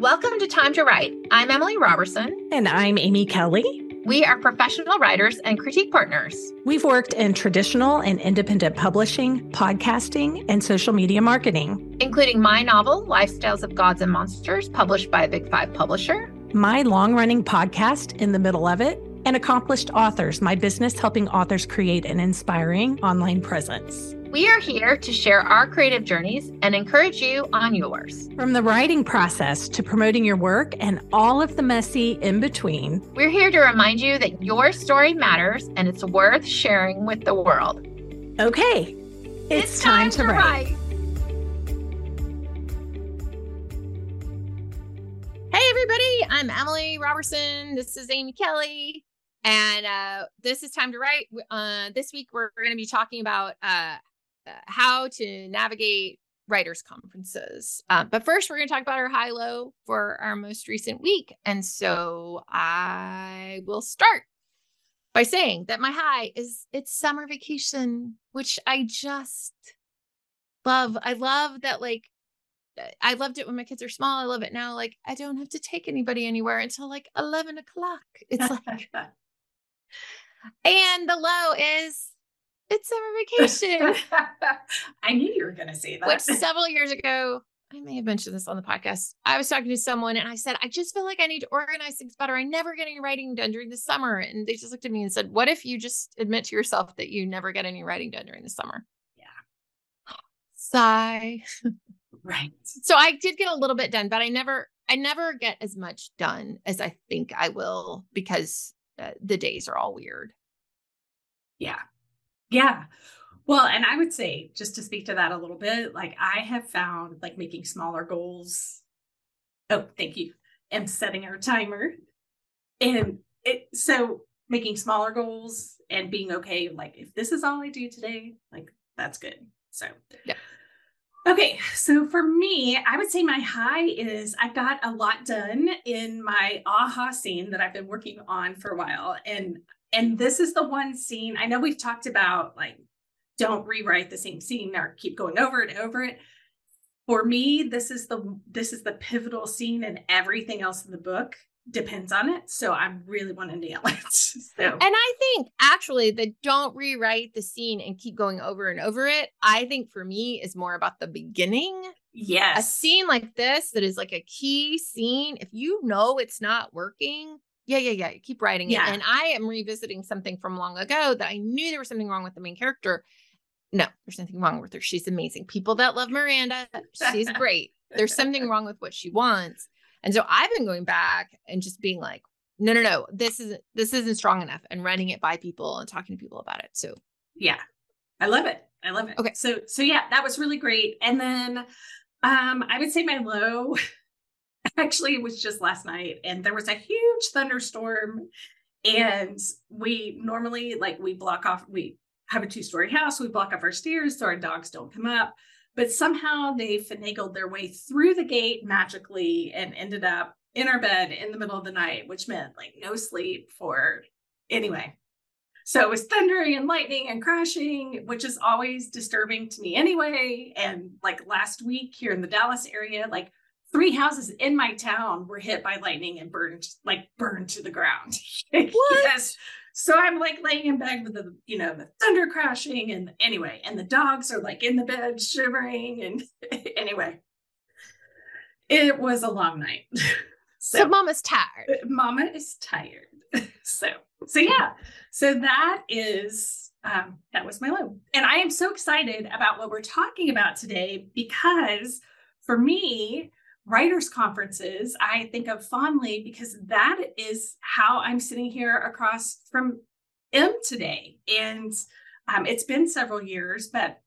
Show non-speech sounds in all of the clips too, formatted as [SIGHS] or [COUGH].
Welcome to Time to Write. I'm Emily Roberson. And I'm Amy Kelly. We are professional writers and critique partners. We've worked in traditional and independent publishing, podcasting, and social media marketing, including my novel, Lifestyles of Gods and Monsters, published by a Big Five publisher, my long running podcast, In the Middle of It, and Accomplished Authors, my business helping authors create an inspiring online presence. We are here to share our creative journeys and encourage you on yours. From the writing process to promoting your work and all of the messy in between, we're here to remind you that your story matters and it's worth sharing with the world. Okay, it's, it's time, time, to, write. write. Hey, everybody, I'm Emily Roberson. This is Amy Kelly. And uh, this is time to write. Uh, this week, we're going to be talking about uh, uh, how to navigate writers conferences. Um, but first, we're going to talk about our high low for our most recent week. And so I will start by saying that my high is it's summer vacation, which I just love. I love that, like, uh, I loved it when my kids are small. I love it now. Like, I don't have to take anybody anywhere until like 11 o'clock. It's [LAUGHS] like, and the low is it's summer vacation. [LAUGHS] I knew you were going to say that. Which [LAUGHS] several years ago, I may have mentioned this on the podcast. I was talking to someone and I said, I just feel like I need to organize things better. I never get any writing done during the summer. And they just looked at me and said, What if you just admit to yourself that you never get any writing done during the summer? Yeah. Sigh. right. So I did get a little bit done, but I never, I never get as much done as I think I will because uh, the days are all weird. Yeah. Yeah. Well, and I would say just to speak to that a little bit, like I have found like making smaller goals. Oh, thank you. And setting our timer. And it so making smaller goals and being okay, like if this is all I do today, like that's good. So yeah. Okay, so for me, I would say my high is I've got a lot done in my aha scene that I've been working on for a while. And and this is the one scene I know we've talked about like don't rewrite the same scene or keep going over it over it. For me, this is the this is the pivotal scene and everything else in the book depends on it. So I really want to nail it. [LAUGHS] So. And I think actually the don't rewrite the scene and keep going over and over it. I think for me is more about the beginning. Yes. A scene like this that is like a key scene. If you know it's not working, yeah, yeah, yeah. Keep writing yeah. it. And I am revisiting something from long ago that I knew there was something wrong with the main character. No, there's nothing wrong with her. She's amazing. People that love Miranda, she's [LAUGHS] great. There's something wrong with what she wants. And so I've been going back and just being like, no, no, no, this isn't this isn't strong enough and running it by people and talking to people about it. So yeah. I love it. I love it. Okay. So so yeah, that was really great. And then um I would say my low [LAUGHS] actually it was just last night and there was a huge thunderstorm and we normally like we block off we have a two-story house we block off our stairs so our dogs don't come up but somehow they finagled their way through the gate magically and ended up in our bed in the middle of the night which meant like no sleep for anyway so it was thundering and lightning and crashing, which is always disturbing to me anyway. And like last week here in the Dallas area, like three houses in my town were hit by lightning and burned like burned to the ground. [LAUGHS] yes. So I'm like laying in bed with the, you know, the thunder crashing and anyway, and the dogs are like in the bed shivering and [LAUGHS] anyway. It was a long night. [LAUGHS] so, so mama's tired. Uh, mama is tired. [LAUGHS] so so yeah. So that is um that was my low. And I am so excited about what we're talking about today because for me, writers conferences i think of fondly because that is how i'm sitting here across from Em today. And um, it's been several years but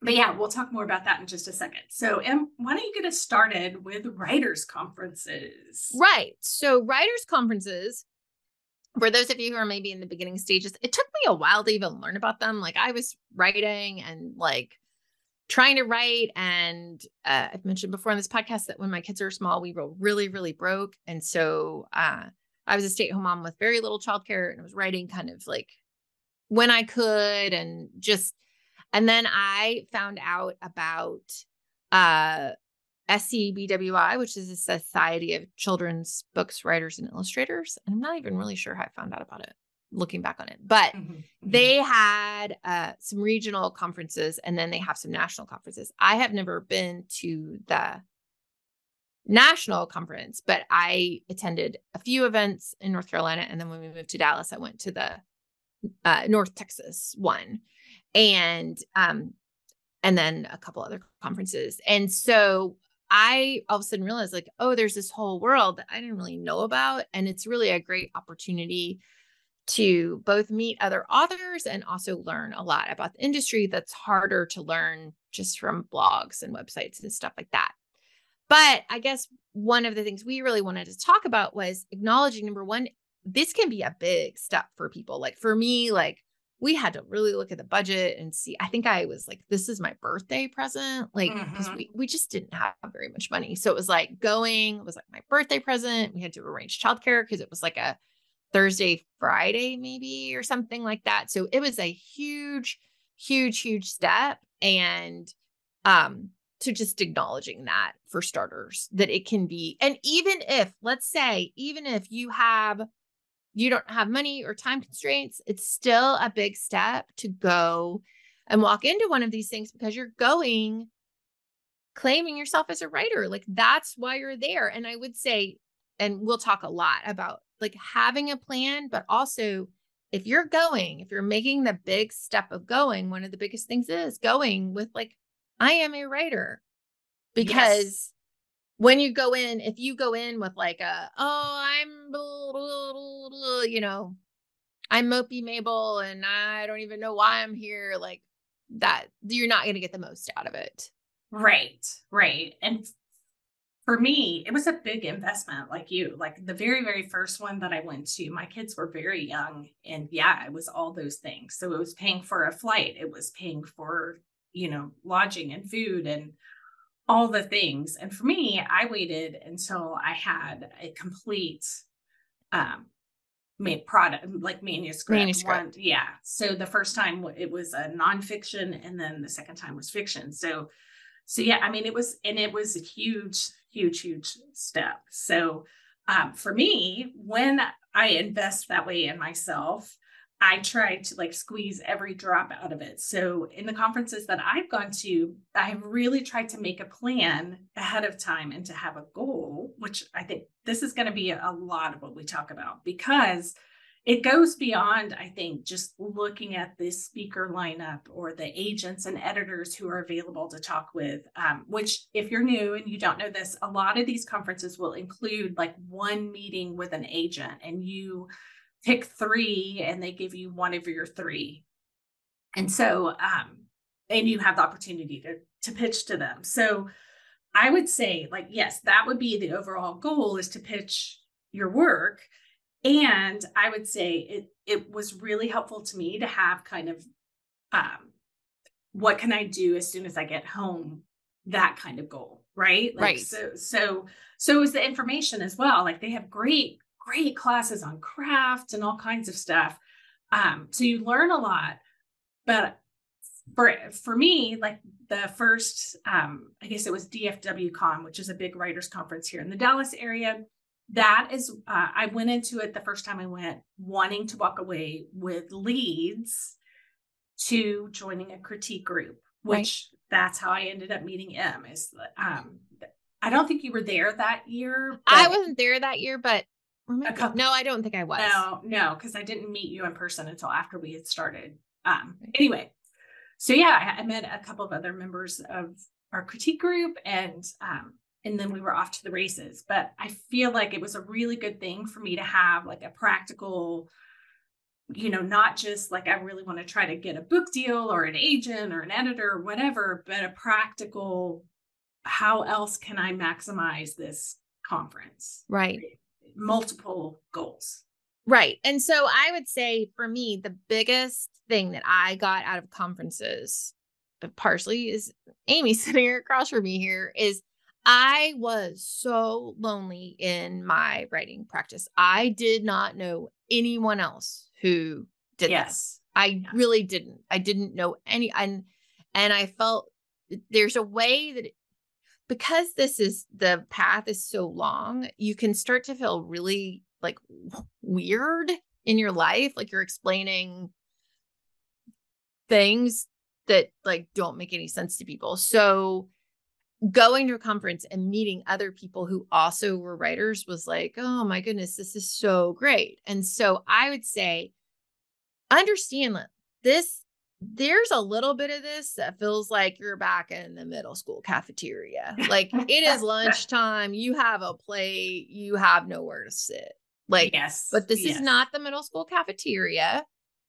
but yeah we'll talk more about that in just a second. So em why don't you get us started with writers conferences? Right. So writers conferences for those of you who are maybe in the beginning stages it took me a while to even learn about them. Like i was writing and like trying to write. And uh, I've mentioned before on this podcast that when my kids are small, we were really, really broke. And so uh, I was a stay at home mom with very little childcare and I was writing kind of like when I could and just, and then I found out about uh, SCBWI, which is a Society of Children's Books Writers and Illustrators. And I'm not even really sure how I found out about it looking back on it. But mm-hmm. mm-hmm. they had uh, some regional conferences and then they have some national conferences. I have never been to the national conference, but I attended a few events in North Carolina. And then when we moved to Dallas, I went to the uh, North Texas one. And um, and then a couple other conferences. And so I all of a sudden realized like, oh, there's this whole world that I didn't really know about. And it's really a great opportunity to both meet other authors and also learn a lot about the industry that's harder to learn just from blogs and websites and stuff like that. But I guess one of the things we really wanted to talk about was acknowledging number one, this can be a big step for people. Like for me, like we had to really look at the budget and see. I think I was like, this is my birthday present. Like, because mm-hmm. we, we just didn't have very much money. So it was like going, it was like my birthday present. We had to arrange childcare because it was like a Thursday, Friday, maybe, or something like that. So it was a huge, huge, huge step. And um, to just acknowledging that for starters, that it can be, and even if, let's say, even if you have you don't have money or time constraints, it's still a big step to go and walk into one of these things because you're going claiming yourself as a writer. Like that's why you're there. And I would say, and we'll talk a lot about like having a plan, but also if you're going, if you're making the big step of going, one of the biggest things is going with like, I am a writer because yes when you go in, if you go in with like a, oh, I'm, blah, blah, blah, you know, I'm Mopey Mabel and I don't even know why I'm here, like that, you're not going to get the most out of it. Right, right. And for me, it was a big investment, like you, like the very, very first one that I went to. My kids were very young, and yeah, it was all those things. So it was paying for a flight, it was paying for, you know, lodging and food and all the things. And for me, I waited until I had a complete um made product like manuscript. Manuscript. One, yeah. So the first time it was a nonfiction and then the second time was fiction. So so yeah, I mean it was and it was a huge, huge, huge step. So um, for me, when I invest that way in myself, I try to like squeeze every drop out of it. So in the conferences that I've gone to, I've really tried to make a plan ahead of time and to have a goal, which I think this is going to be a lot of what we talk about because it goes beyond, I think, just looking at the speaker lineup or the agents and editors who are available to talk with. Um, which, if you're new and you don't know this, a lot of these conferences will include like one meeting with an agent and you pick three and they give you one of your three. And so, um, and you have the opportunity to, to pitch to them. So I would say, like, yes, that would be the overall goal is to pitch your work. And I would say it it was really helpful to me to have kind of um, what can I do as soon as I get home, that kind of goal, right? Like, right. So so so is the information as well. Like they have great great classes on craft and all kinds of stuff. Um, so you learn a lot. But for for me, like the first, um, I guess it was DFW Con, which is a big writers conference here in the Dallas area. That is, uh, I went into it the first time I went, wanting to walk away with leads to joining a critique group, which right. that's how I ended up meeting Em. Is um, I don't think you were there that year. I wasn't there that year, but Couple, no, I don't think I was. No, no, because I didn't meet you in person until after we had started. Um, anyway, so yeah, I, I, met a couple of other members of our critique group, and um, and then we were off to the races. But I feel like it was a really good thing for me to have like a practical, you know, not just like I really want to try to get a book deal or an agent or an editor or whatever, but a practical. How else can I maximize this conference? Right multiple goals. Right. And so I would say for me, the biggest thing that I got out of conferences, partially is Amy [LAUGHS] sitting across from me here, is I was so lonely in my writing practice. I did not know anyone else who did yes. this. I yeah. really didn't. I didn't know any and and I felt there's a way that it, because this is the path is so long, you can start to feel really like weird in your life. Like you're explaining things that like don't make any sense to people. So going to a conference and meeting other people who also were writers was like, oh my goodness, this is so great. And so I would say, understand that this, there's a little bit of this that feels like you're back in the middle school cafeteria. Like it is [LAUGHS] lunchtime, you have a plate, you have nowhere to sit. Like, yes, but this yes. is not the middle school cafeteria.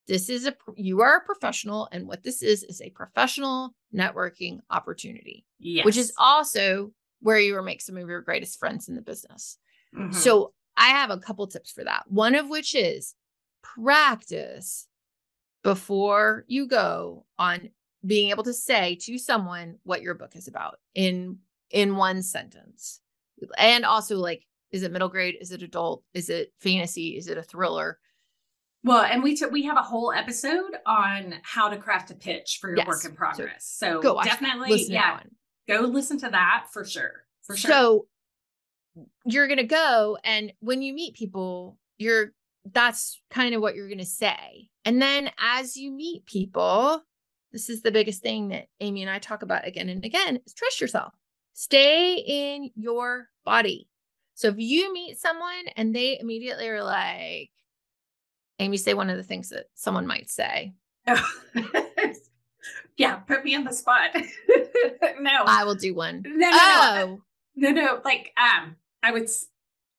This is a, you are a professional. And what this is, is a professional networking opportunity, yes. which is also where you will make some of your greatest friends in the business. Mhm. So I have a couple tips for that. One of which is practice before you go on being able to say to someone what your book is about in in one sentence. And also like is it middle grade? Is it adult? Is it fantasy? Is it a thriller? Well, and we took we have a whole episode on how to craft a pitch for your Yes. work in progress. So, watch definitely, Listen yeah, go listen to that for sure. For sure. So you're going to go and when you meet people, you're that's kind of what you're going to say. And then as you meet people, this is the biggest thing that Amy and I talk about again and again is trust yourself. Stay in your body. So if you meet someone and they immediately are like Amy say one of the things that someone might say, [LAUGHS] yeah, put me on the spot. [LAUGHS] no, I will do one. no, no, no, Oh, no, no. Like, um, I would,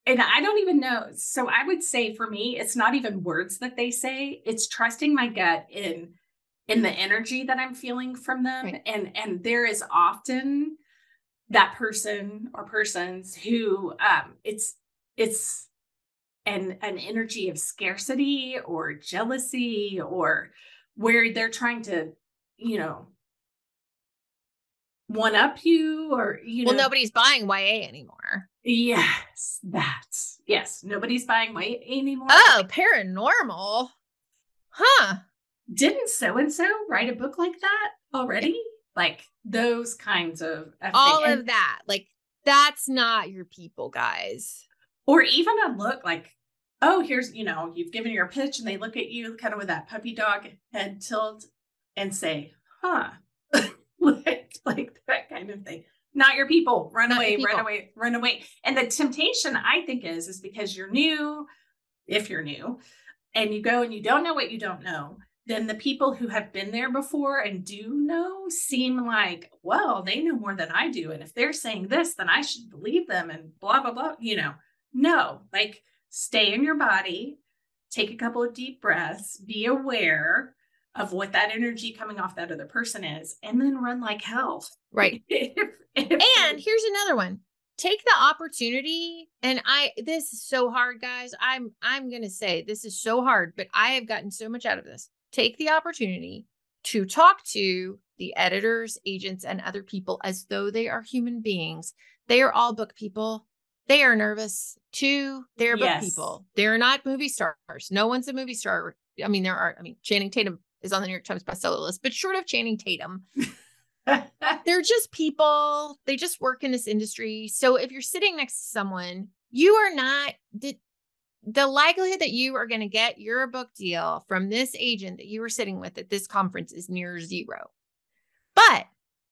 and I don't even know. So I would say for me, it's not even words that they say. It's trusting my gut in in the energy that I'm feeling from them, Right. and and there is often that person or persons who um it's it's an an energy of scarcity or jealousy or where they're trying to you know one up you or you know. well, nobody's buying YA anymore. yes that's yes nobody's buying YA anymore Oh, paranormal. Huh. didn't so and so write a book like that already like those kinds of, of All thing- of that. Like, that's not your people, guys. Or even a look like oh here's you know you've given your pitch and they look at you kind of with that puppy dog head tilt and say huh. [LAUGHS] Like, like that kind of thing. Not your people. Run Not away run away run away. And the temptation i think is is because you're new if you're new and you go and you don't know what you don't know then the people who have been there before and do know seem like well they know more than i do and if they're saying this then i should believe them and blah blah blah you know no like stay in your body take a couple of deep breaths be aware of what that energy coming off that other person is and then run like hell Right. [LAUGHS] If- if- And here's another one. Take the opportunity and I this is so hard guys. I'm I'm going to say this is so hard, but I have gotten so much out of this. Take the opportunity to talk to the editors, agents and other people as though they are human beings. They are all book people. They are nervous too. They're book Yes. people. They're not movie stars. No one's a movie star. I mean, there are, I mean, Channing Tatum is on the New York Times bestseller list, but short of Channing Tatum, [LAUGHS] they're just people. They just work in this industry. So if you're sitting next to someone, you are not the, the likelihood that you are going to get your book deal from this agent that you were sitting with at this conference is near zero. But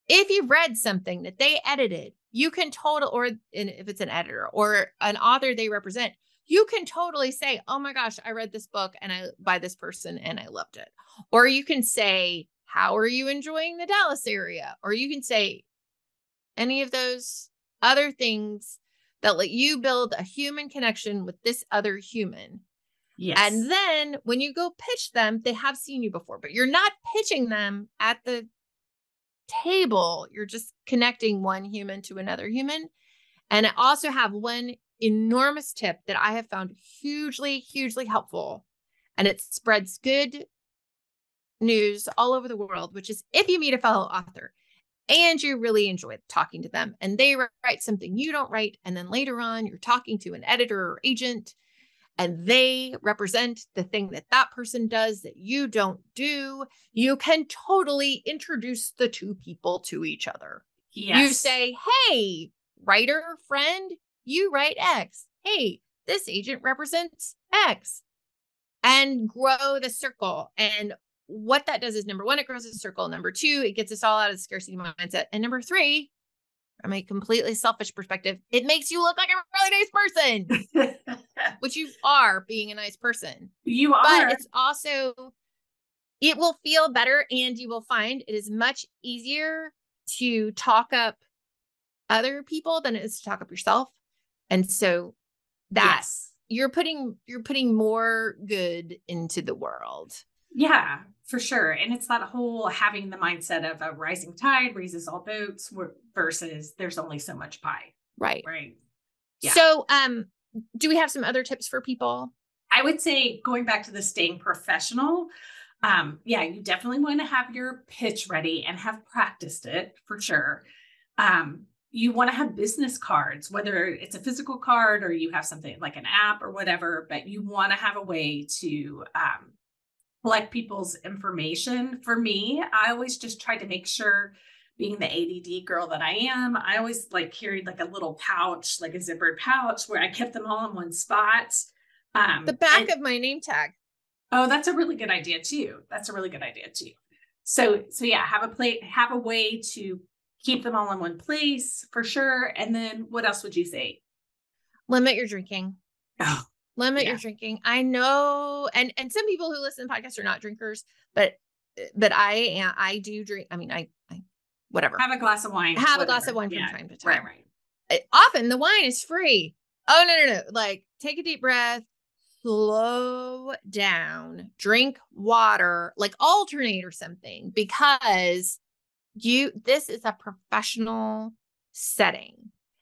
if you've read something that they edited, you can total, or in- if it's an editor or an author they represent, you can totally say, "Oh my gosh, I read this book and I by this person and I loved it." Or you can say, "How are you enjoying the Dallas area?" Or you can say any of those other things that let you build a human connection with this other human. yes And then when you go pitch them, they have seen you before, but you're not pitching them at the table. You're just connecting one human to another human. And I also have one enormous tip that I have found hugely, hugely helpful. And it spreads good news all over the world, which is if you meet a fellow author and you really enjoy talking to them and they write something you don't write, and then later on you're talking to an editor or agent and they represent the thing that that person does that you don't do, you can totally introduce the two people to each other. Yes. You say, hey, writer friend, you write X. Hey, this agent represents X. And grow the circle. And what that does is number one, it grows the circle. Number two, it gets us all out of the scarcity mindset. And number three, from a completely selfish perspective, it makes you look like a really nice person, [LAUGHS] which you are being a nice person. you are. But it's also, it will feel better and you will find it is much easier to talk up other people than it is to talk up yourself. And so that's yes. you're putting you're putting more good into the world. Yeah, for sure. And it's that whole having the mindset of a rising tide raises all boats versus there's only so much pie. Right. Right. Yeah. So um do we have some other tips for people? I would say going back to the staying professional, um, yeah, you definitely want to have your pitch ready and have practiced it for sure. Um, you want to have business cards, whether it's a physical card or you have something like an app or whatever, but you want to have a way to um, collect people's information. For me, I always just try to make sure being the ADD girl that I am, I always like carried like a little pouch, like a zippered pouch where I kept them all in one spot. Um, The back and- of my name tag. Oh, that's a really good idea too. That's a really good idea too. So, so yeah, have a plate, have a way to keep them all in one place for sure. And then what else would you say? Limit your drinking. Oh, Limit Yeah. your drinking. I know, and and some people who listen to podcasts are not drinkers, but but I am. I do drink. I mean, I whatever. have a glass of wine. Have a glass of wine from Yeah, time to time. right. Uh, Often the wine is free. Oh no no no! Like take a deep breath, slow down, drink water, like alternate or something because you. This is a professional setting.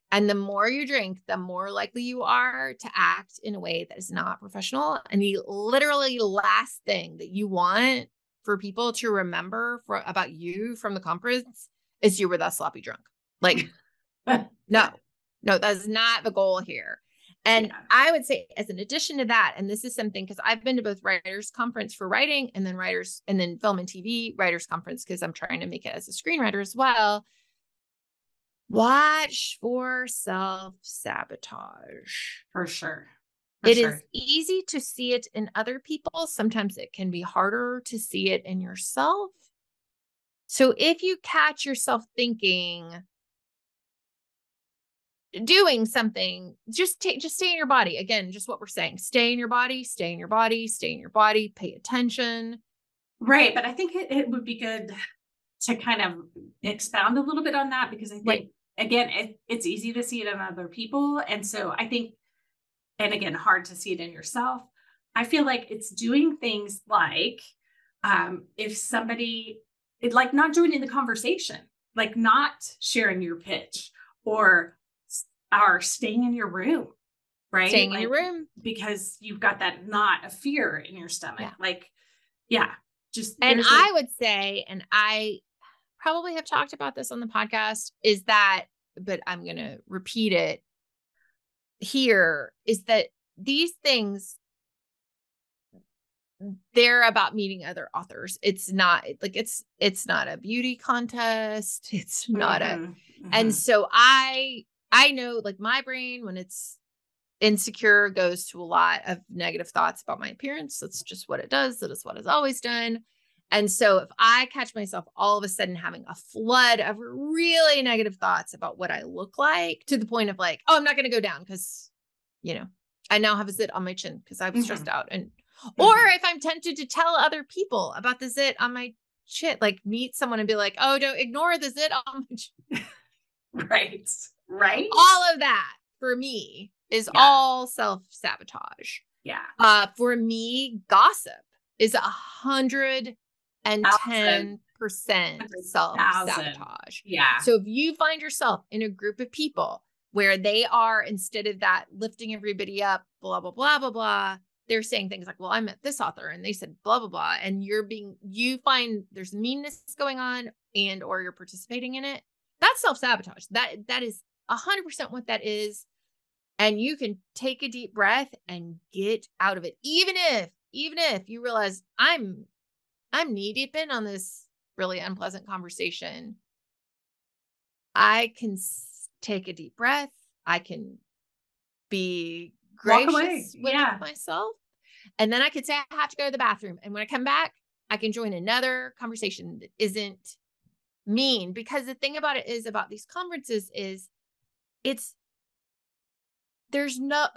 And the more you drink, the more likely you are to act in a way that is not professional. And the literally last thing that you want for people to remember for about you from the conference is you were that sloppy drunk. Like, [LAUGHS] no, no, that's not the goal here. And Yeah. I would say, as an addition to that, and this is something because I've been to both writers' conference for writing and then writers and then film and TV writers' conference because I'm trying to make it as a screenwriter as well. Watch for self sabotage. For sure. For It is sure. easy to see it in other people. Sometimes it can be harder to see it in yourself. So if you catch yourself thinking, doing something, just take, just stay in your body. Again, just what we're saying: stay in your body, stay in your body, stay in your body. Pay attention. Right. But I think it, it would be good to kind of expound a little bit on that because I think, Right. again, it, it's easy to see it in other people. And so I think, and again, hard to see it in yourself. I feel like it's doing things like um, if somebody, it, like not joining the conversation, like not sharing your pitch or, or staying in your room. Right. Staying in your room. because you've got that knot of fear in your stomach. Yeah. Like, yeah, just And a- I would say, and I probably have talked about this on the podcast, is that, but I'm going to repeat it here is that these things, they're about meeting other authors. It's not like it's, it's not a beauty contest. [LAUGHS] It's not a, Mhm, and mhm. so I, I know like my brain when it's insecure goes to a lot of negative thoughts about my appearance. That's just what it does. That is what it's always done. And so if I catch myself all of a sudden having a flood of really negative thoughts about what I look like to the point of like, oh, I'm not going to go down because, you know, I now have a zit on my chin because I was stressed out. And, or Mhm. if I'm tempted to tell other people about the zit on my chin, like meet someone and be like, oh, don't ignore the zit on my chin. [LAUGHS] right, right, All of that for me is Yeah. all self sabotage. yeah, Uh, for me, gossip is a hundred and ten percent self sabotage. yeah, So if you find yourself in a group of people where they are instead of that lifting everybody up, blah blah blah blah blah, they're saying things like, "Well, I met this author and they said blah blah blah," and you're being you find there's meanness going on and or you're participating in it. That's self sabotage. That that is hundred percent what that is. And you can take a deep breath and get out of it, even if even if you realize I'm I'm knee deep in on this really unpleasant conversation. I can take a deep breath. I can be gracious with Yeah. myself. And then I could say I have to go to the bathroom. And when I come back, I can join another conversation that isn't mean. Because the thing about it is about these conferences is it's there's no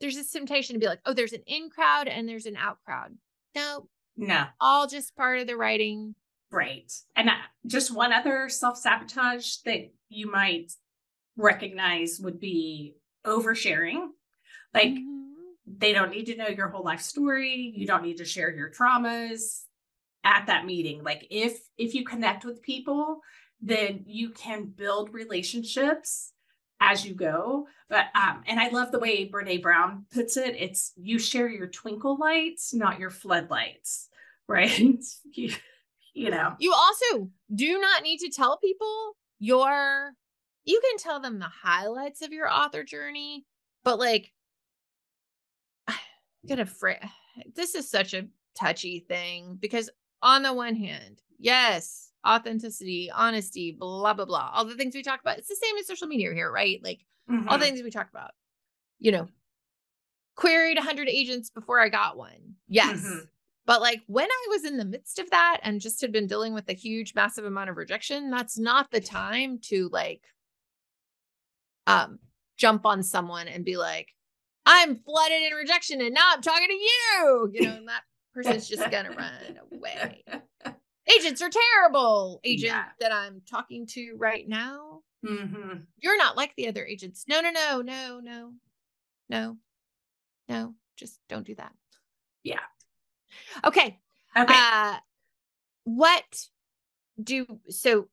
there's this temptation to be like, oh, there's an in crowd and there's an out crowd. No, No. all just part of the writing. Right. And uh, just one other self sabotage that you might recognize would be oversharing. Like Mhm. they don't need to know your whole life story. You don't need to share your traumas at that meeting. Like if if you connect with people, then you can build relationships as you go. But um, and I love the way Brene Brown puts it. It's you share your twinkle lights, not your floodlights. [LAUGHS] Right. you, you know. You also do not need to tell people your you can tell them the highlights of your author journey, but like get a fr- this is such a touchy thing because on the one hand, yes, authenticity, honesty, blah blah blah, all the things we talk about. It's the same as social media here, right? Like all Mhm. the things we talk about. You know, queried 100 agents before I got one. Yes. Mhm. But like when I was in the midst of that and just had been dealing with a huge, massive amount of rejection, that's not the time to like um jump on someone and be like, I'm flooded in rejection and now I'm talking to you. You know, and that person's just gonna run away. [LAUGHS] Agents are terrible. Agent Yeah. that I'm talking to right now. Mhm. You're not like the other agents. No, no, no, no, no, no, no. Just don't do that. Yeah. Okay. Okay. Uh, what do so?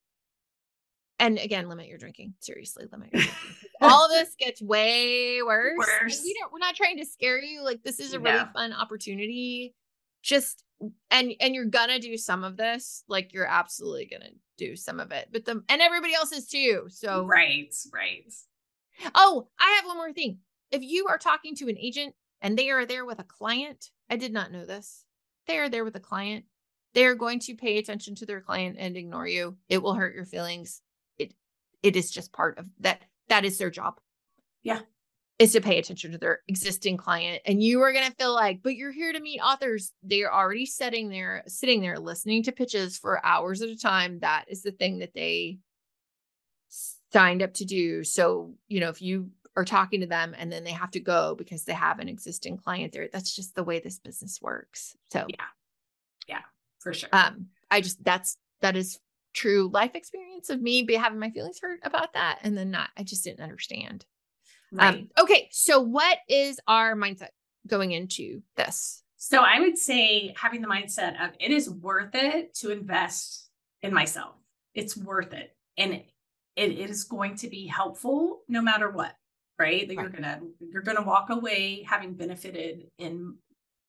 And again, limit your drinking. Seriously, limit your drinking. [LAUGHS] All of this gets way worse. Worse. We don't. We're not trying to scare you. Like this is a really No. fun opportunity. Just and and you're gonna do some of this. Like you're absolutely gonna do some of it. But the and everybody else is too. So right. Right. Oh, I have one more thing. If you are talking to an agent and they are there with a client, I did not know this. They are there with a client. They are going to pay attention to their client and ignore you. It will hurt your feelings. It is just part of that. That is their job. Yeah. Is to pay attention to their existing client. And you are gonna feel like, but you're here to meet authors. They are already sitting there, sitting there listening to pitches for hours at a time. That is the thing that they signed up to do. So, you know, if you are talking to them and then they have to go because they have an existing client there, that's just the way this business works. So, yeah. Yeah. For sure. um, I just that's that is true life experience of me be having my feelings hurt about that and then not I just didn't understand. right. Um, okay, so what is our mindset going into this? So I would say having the mindset of it is worth it to invest in myself. It's worth it. And it, it is going to be helpful no matter what, right? That you're gonna you're gonna walk away having benefited in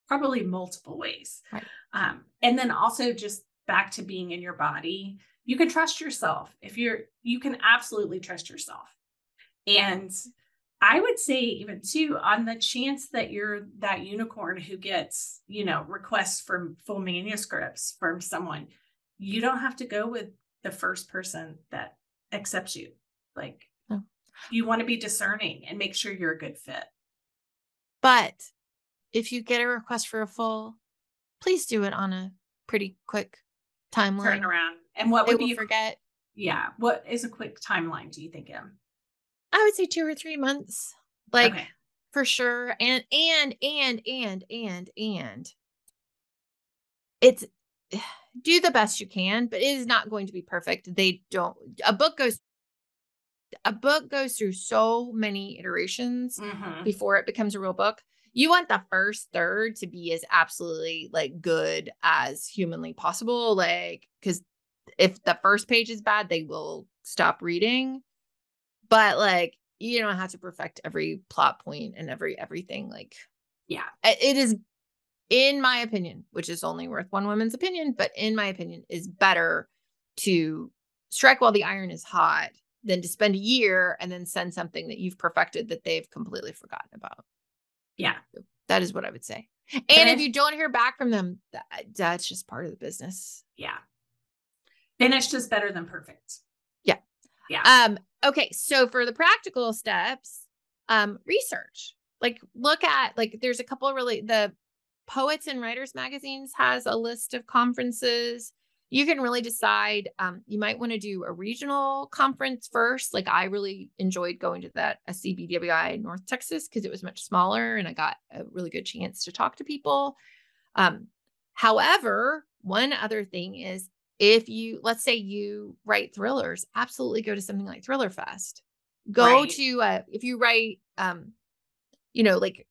probably multiple ways. Right. Um, and then also just back to being in your body, you can trust yourself. If you're you can absolutely trust yourself. And I would say even too on the chance that you're that unicorn who gets, you know, requests from full manuscripts from someone, you don't have to go with the first person that accepts you. Like Oh. you want to be discerning and make sure you're a good fit. But if you get a request for a full, please do it on a pretty quick timeline. Turn around. And what would be forget. yeah, what is a quick timeline do you think, Em? I would say two or three months. Like okay. for sure. And and and and and and it's [SIGHS] do the best you can, but it is not going to be perfect. They don't a book goes a book goes through so many iterations Mhm. before it becomes a real book. You want the first third to be as absolutely like good as humanly possible. Like, because if the first page is bad, they will stop reading. But like, you don't have to perfect every plot point and every everything. Like, Yeah. It is, in my opinion, which is only worth one woman's opinion, but in my opinion, is better to strike while the iron is hot than to spend a year and then send something that you've perfected that they've completely forgotten about. Yeah. That is what I would say. And if you don't hear back from them, that, that's just part of the business. Yeah. Finished is better than perfect. Yeah. Yeah. Um, okay, so for the practical steps, um, research. Like look at like there's a couple really the Poets and Writers magazines has a list of conferences. You can really decide. Um, you might want to do a regional conference first. Like I really enjoyed going to that SCBWI North Texas because it was much smaller and I got a really good chance to talk to people. Um, however, one other thing is if you let's say you write thrillers, absolutely go to something like Thriller Fest. Go Right. to uh, if you write um, you know, like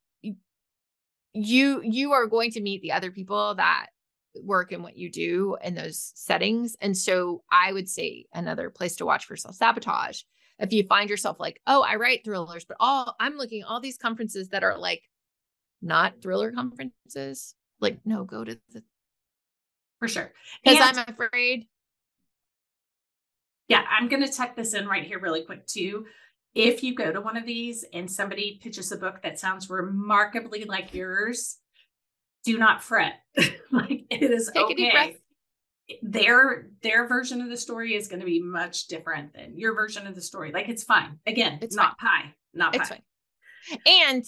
you you are going to meet the other people that work in what you do in those settings and so i would say another place to watch for self-sabotage if you find yourself like oh i write thrillers but all i'm looking at all these conferences that are like not thriller conferences like no go to the For sure. because i'm afraid Yeah, I'm going to tuck this in right here really quick too. If you go to one of these and somebody pitches a book that sounds remarkably like yours, do not fret. [LAUGHS] like it is Take a okay. deep breath. Their their version of the story is going to be much different than your version of the story. Like it's fine. Again, It's not pie. Not it's pie. fine and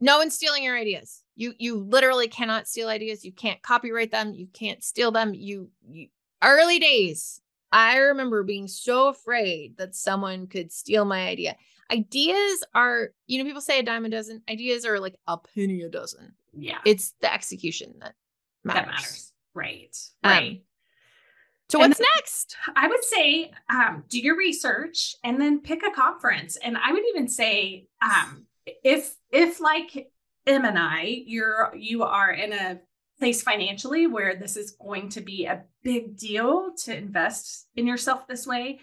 no one's stealing your ideas you you literally cannot steal ideas you can't copyright them you can't steal them you, you early days i remember being so afraid that someone could steal my idea ideas are you know people say a dime a dozen ideas are like a penny a dozen Yeah, it's the execution that matters, that matters. Right. Um, Right. so what's then- next I would say um, do your research and then pick a conference. And I would even say um, if if like Em and I, you're you are in a place financially where this is going to be a big deal to invest in yourself this way,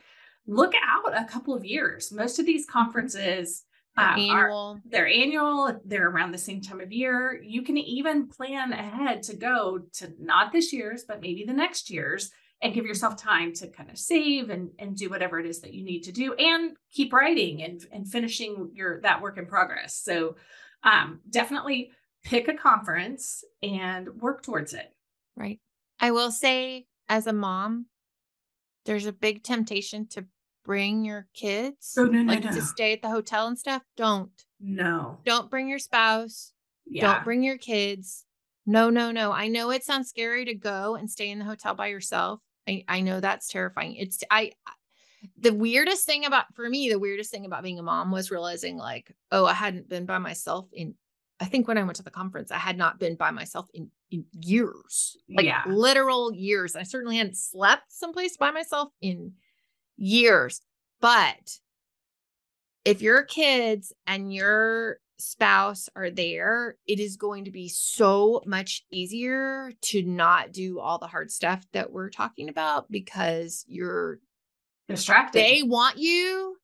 look out a couple of years. Most of these conferences um, are they're annual. They're around the same time of year. You can even plan ahead to go to not this year's but maybe the next year's and give yourself time to kind of save and and do whatever it is that you need to do and keep writing and and finishing your that work in progress. So um definitely pick a conference and work towards it Right. I will say, as a mom, there's a big temptation to bring your kids, Oh, no, no, like no. to stay at the hotel and stuff. Don't. no Don't bring your spouse. yeah Don't bring your kids. No, no, no. I know it sounds scary to go and stay in the hotel by yourself. I, I know that's terrifying. It's I the weirdest thing about for me, the weirdest thing about being a mom was realizing like, oh, I hadn't been by myself in I think when I went to the conference, I had not been by myself in, in years, like Yeah. literal years. I certainly hadn't slept someplace by myself in years. But if your kids and your spouse are there, it is going to be so much easier to not do all the hard stuff that we're talking about because you're distracted they want you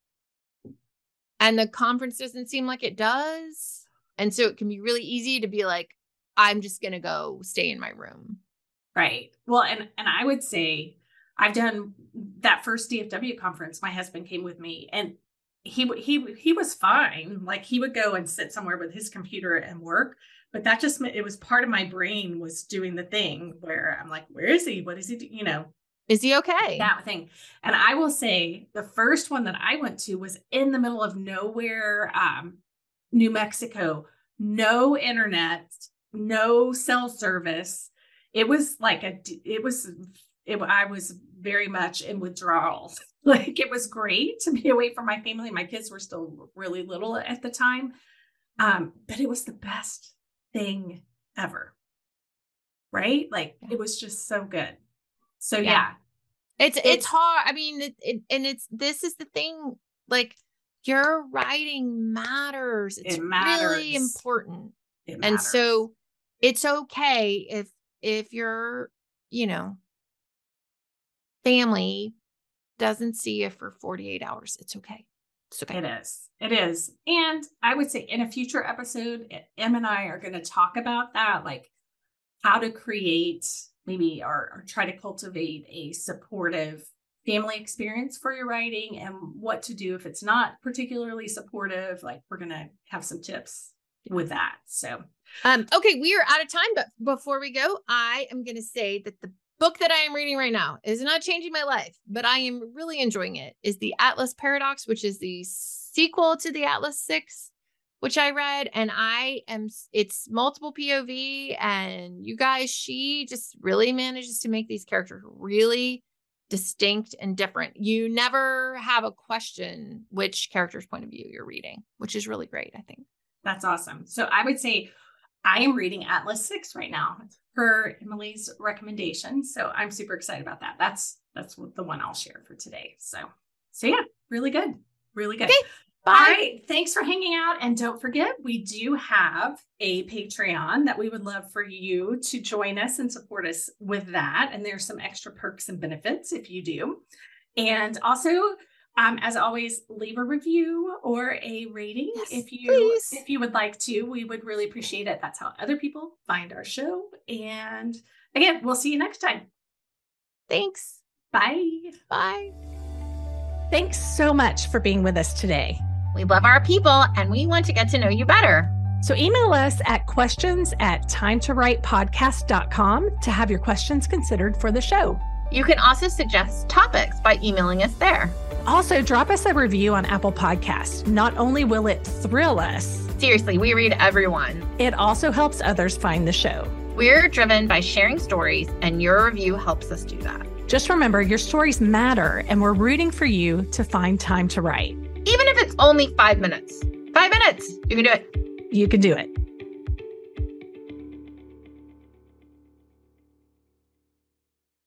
and the conference doesn't seem like it does. And so it can be really easy to be like, I'm just going to go stay in my room. Right. Well, and and I would say I've done that first DFW conference. My husband came with me, and he he he was fine. Like he would go and sit somewhere with his computer and work. But that just meant it was part of my brain was doing the thing where I'm like, where is he? What is he? Do? You know Is he okay? that thing. And I will say the first one that I went to was in the middle of nowhere, um, New Mexico. No internet, no cell service. It was like a. It was. It. I was very much in withdrawal. [LAUGHS] Like it was great to be away from my family. My kids were still really little at the time, um, but it was the best thing ever. Right? Like it was just so good. So Yeah. yeah, It's, it's It's- hard. I mean, it, it, and it's this is the thing. Like your writing matters. It's It really important. It And so it's okay if if your, you know, family doesn't see you for 48 hours. It's okay. It's okay. it is. It is. And I would say in a future episode, Em and I are going to talk about that, like how to create maybe or, or try to cultivate a supportive family experience for your writing and what to do if it's not particularly supportive. Like we're going to have some tips with that. So Um, okay, we are out of time, but before we go, I am going to say that the book that I am reading right now is not changing my life, but I am really enjoying it. Is the Atlas Paradox, which is the sequel to the Atlas Six, which I read, and I am. It's multiple POV, and you guys, she just really manages to make these characters really distinct and different. You never have a question which character's point of view you're reading, which is really great. I think that's awesome. So I would say I am reading Atlas Six right now per Emily's recommendation. So I'm super excited about that. That's that's the one I'll share for today. So so yeah, really good. Really good. Okay. Bye. All right. Thanks for hanging out. And don't forget, we do have a Patreon that we would love for you to join us and support us with that. And there's some extra perks and benefits if you do. And also, um, as always, leave a review or a rating yes, if you please. if you would like to. We would really appreciate it. That's how other people find our show. And again, we'll see you next time. Thanks. Bye. Bye. Thanks so much for being with us today. We love our people and we want to get to know you better. So email us at questions at timetowritepodcast.com to have your questions considered for the show. You can also suggest topics by emailing us there. Also, drop us a review on Apple Podcasts. Not only will it thrill us, seriously, we read everyone. It also helps others find the show. We're driven by sharing stories, and your review helps us do that. Just remember, your stories matter, and we're rooting for you to find time to write. Even if it's only five minutes. Five minutes, you can do it. You can do it.